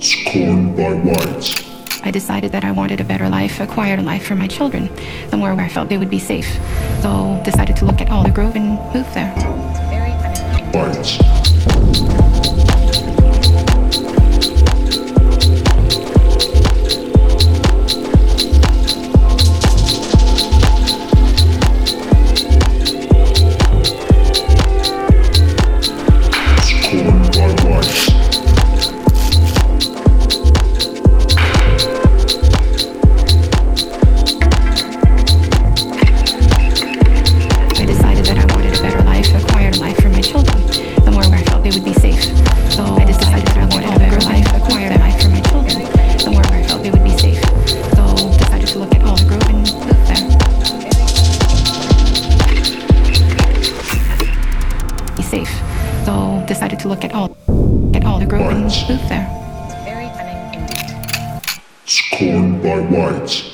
scorned by whites. I decided that I wanted a better life, a quieter life for my children, somewhere where I felt they would be safe. So decided to look at Alder Grove and move there. Whites. lights.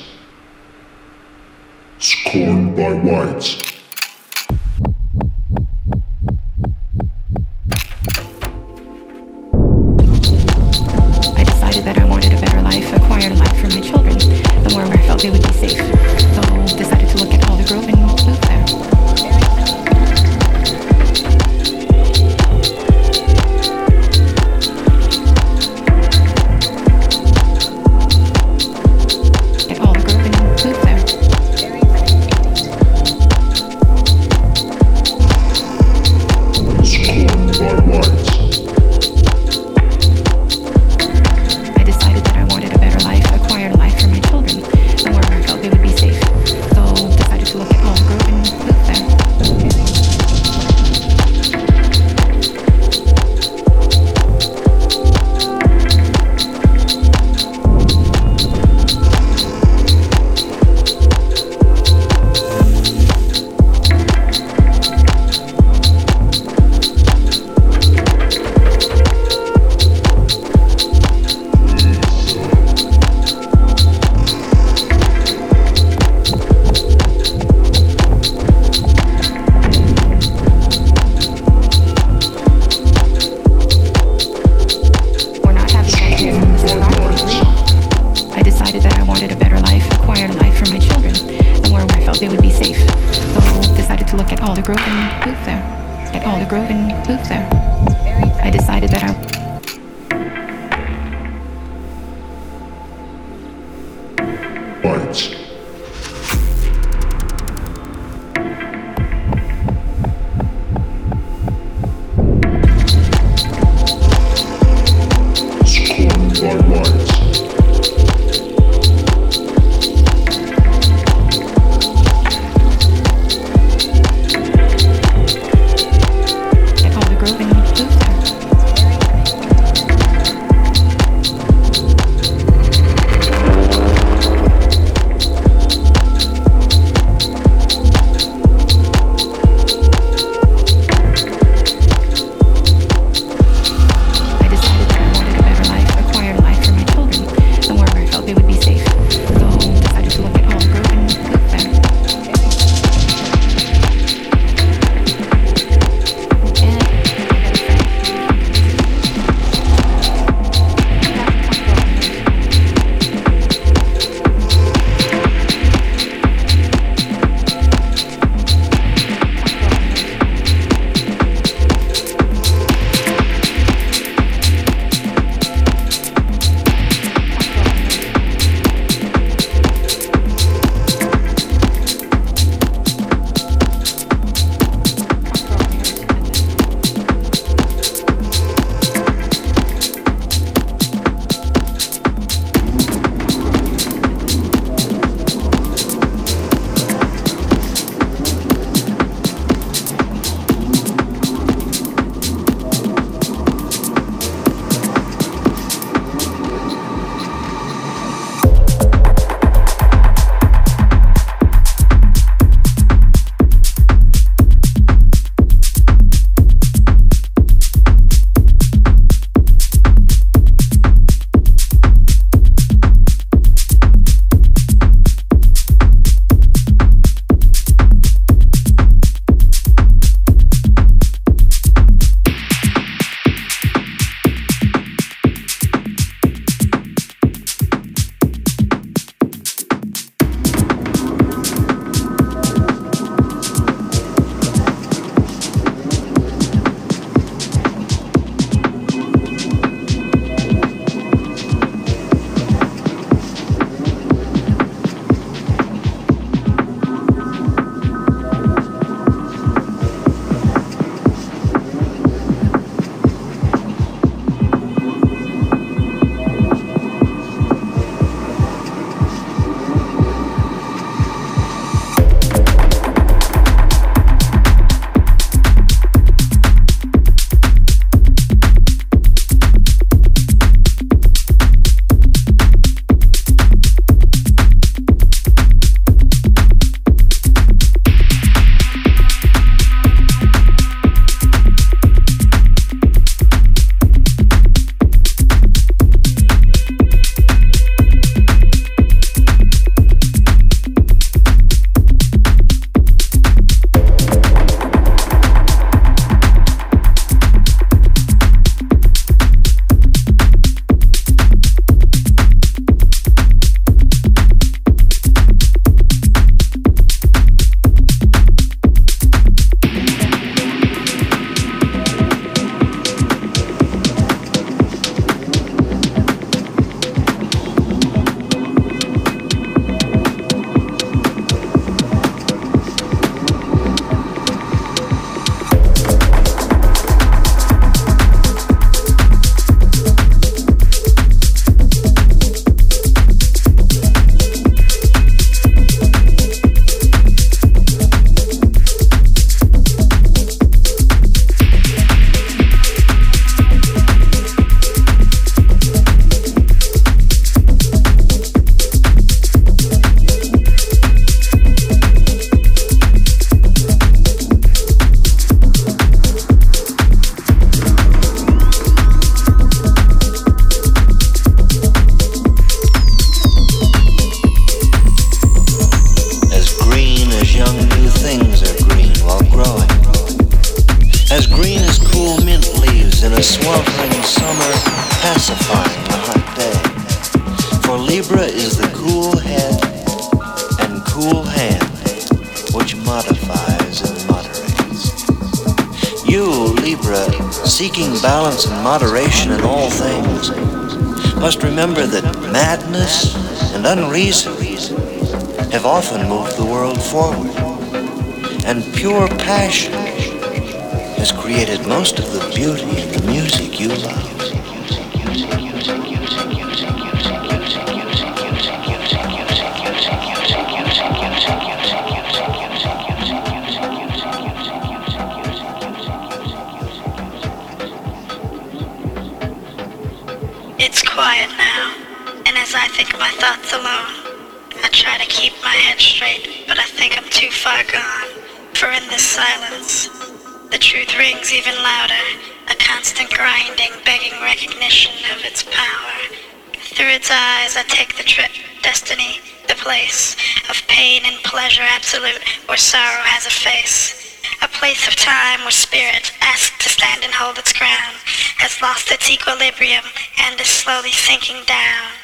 Seeking balance and moderation in all things, must remember that madness and unreason have often moved the world forward, and pure passion has created most of the beauty in the music you love. Think I'm too far gone. For in this silence, the truth rings even louder, a constant grinding, begging recognition of its power. Through its eyes, I take the trip, destiny, the place of pain and pleasure absolute, where sorrow has a face. A place of time where spirit, asked to stand and hold its ground, has lost its equilibrium and is slowly sinking down.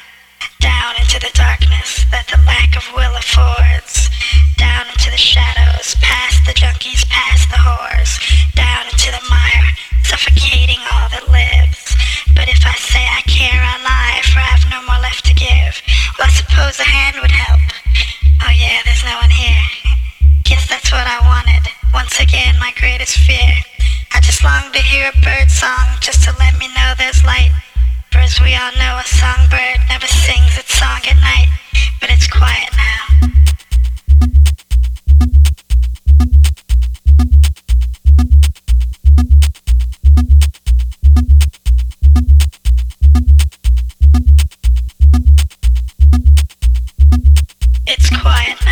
Down into the darkness that the lack of will affords. Down into the shadows, past the junkies, past the whores. Down into the mire, suffocating all that lives. But if I say I care, I lie, for I have no more left to give. Well, I suppose a hand would help. Oh yeah, there's no one here. Guess that's what I wanted. Once again, my greatest fear. I just long to hear a bird song just to let me know there's light. For as we all know, a songbird never sings its song at night, but it's quiet now. It's quiet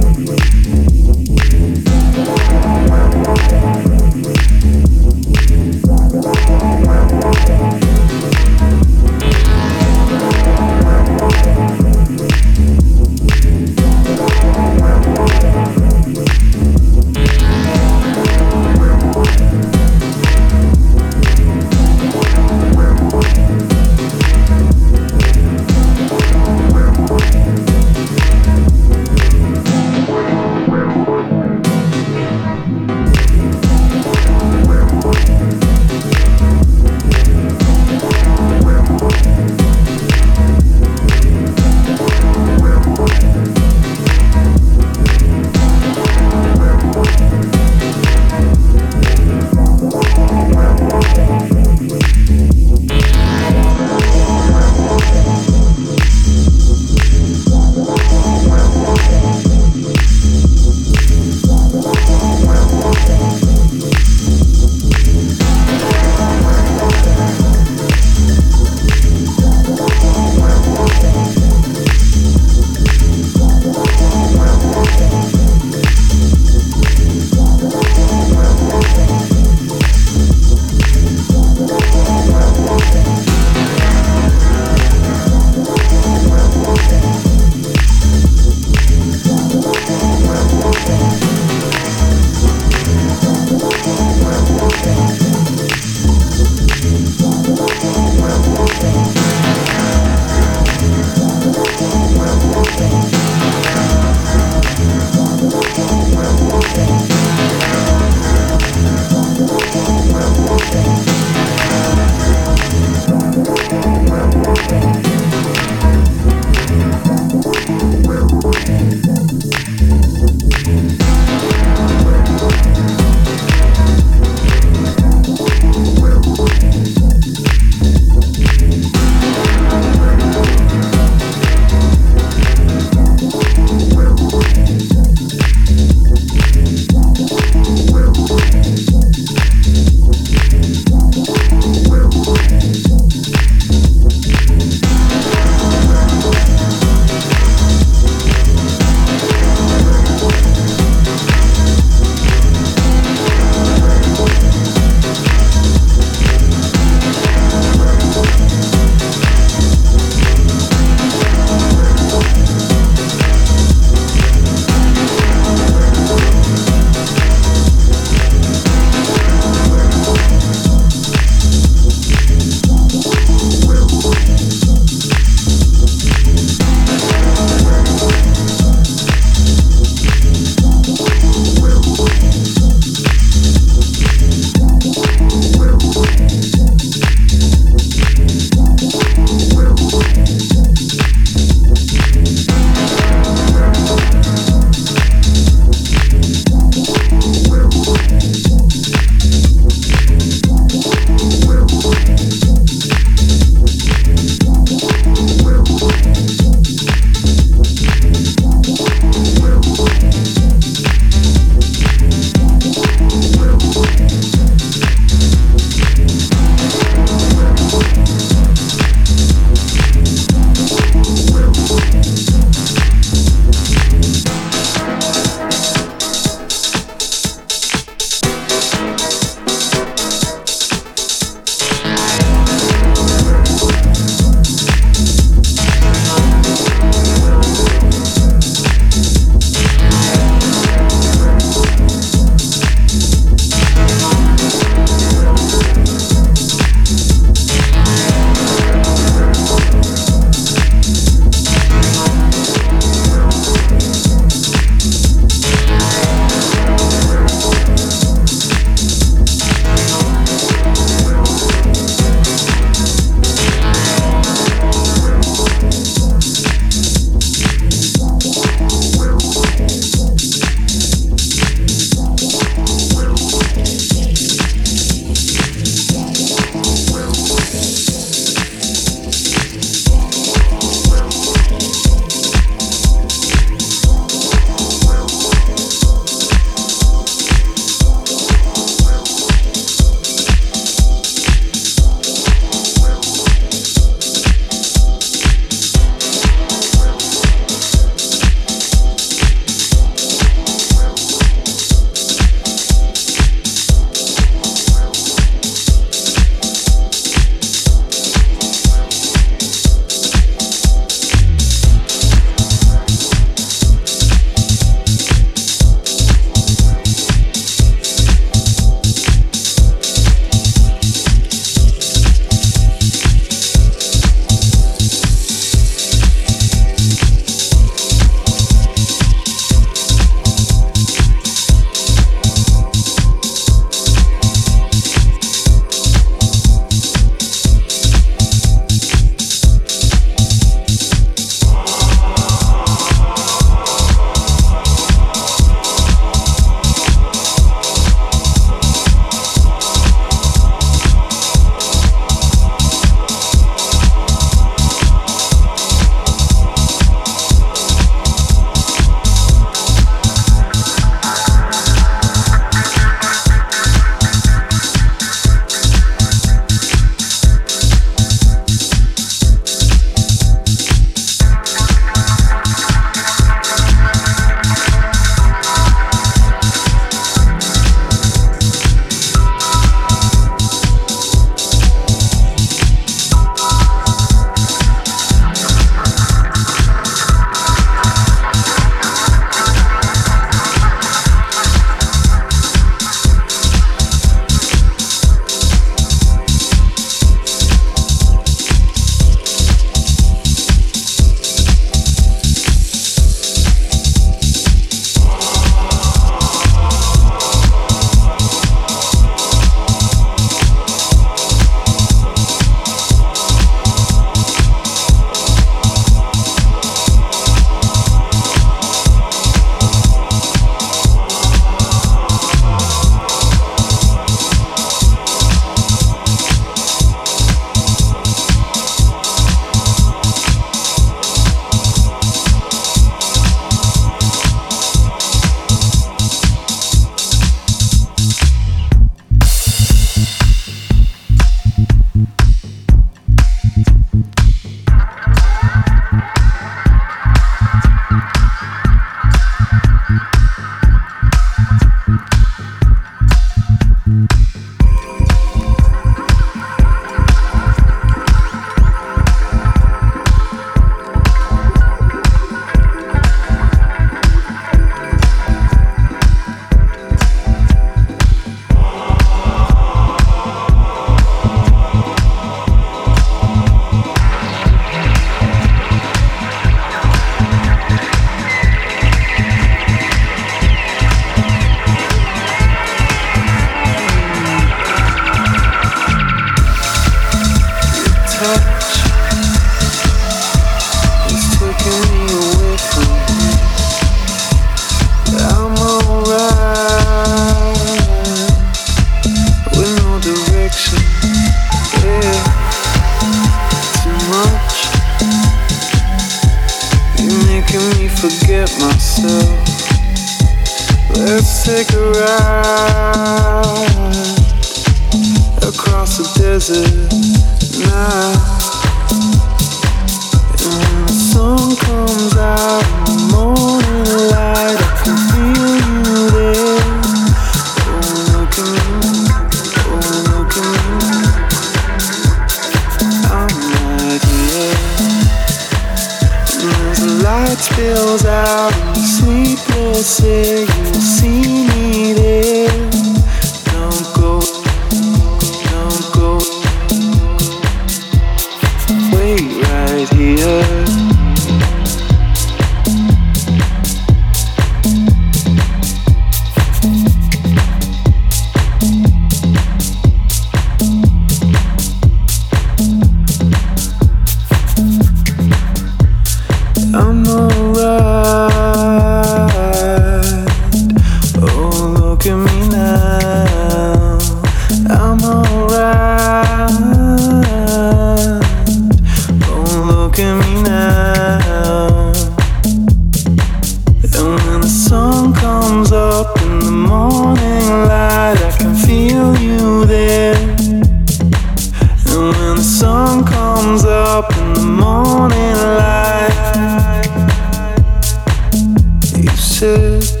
you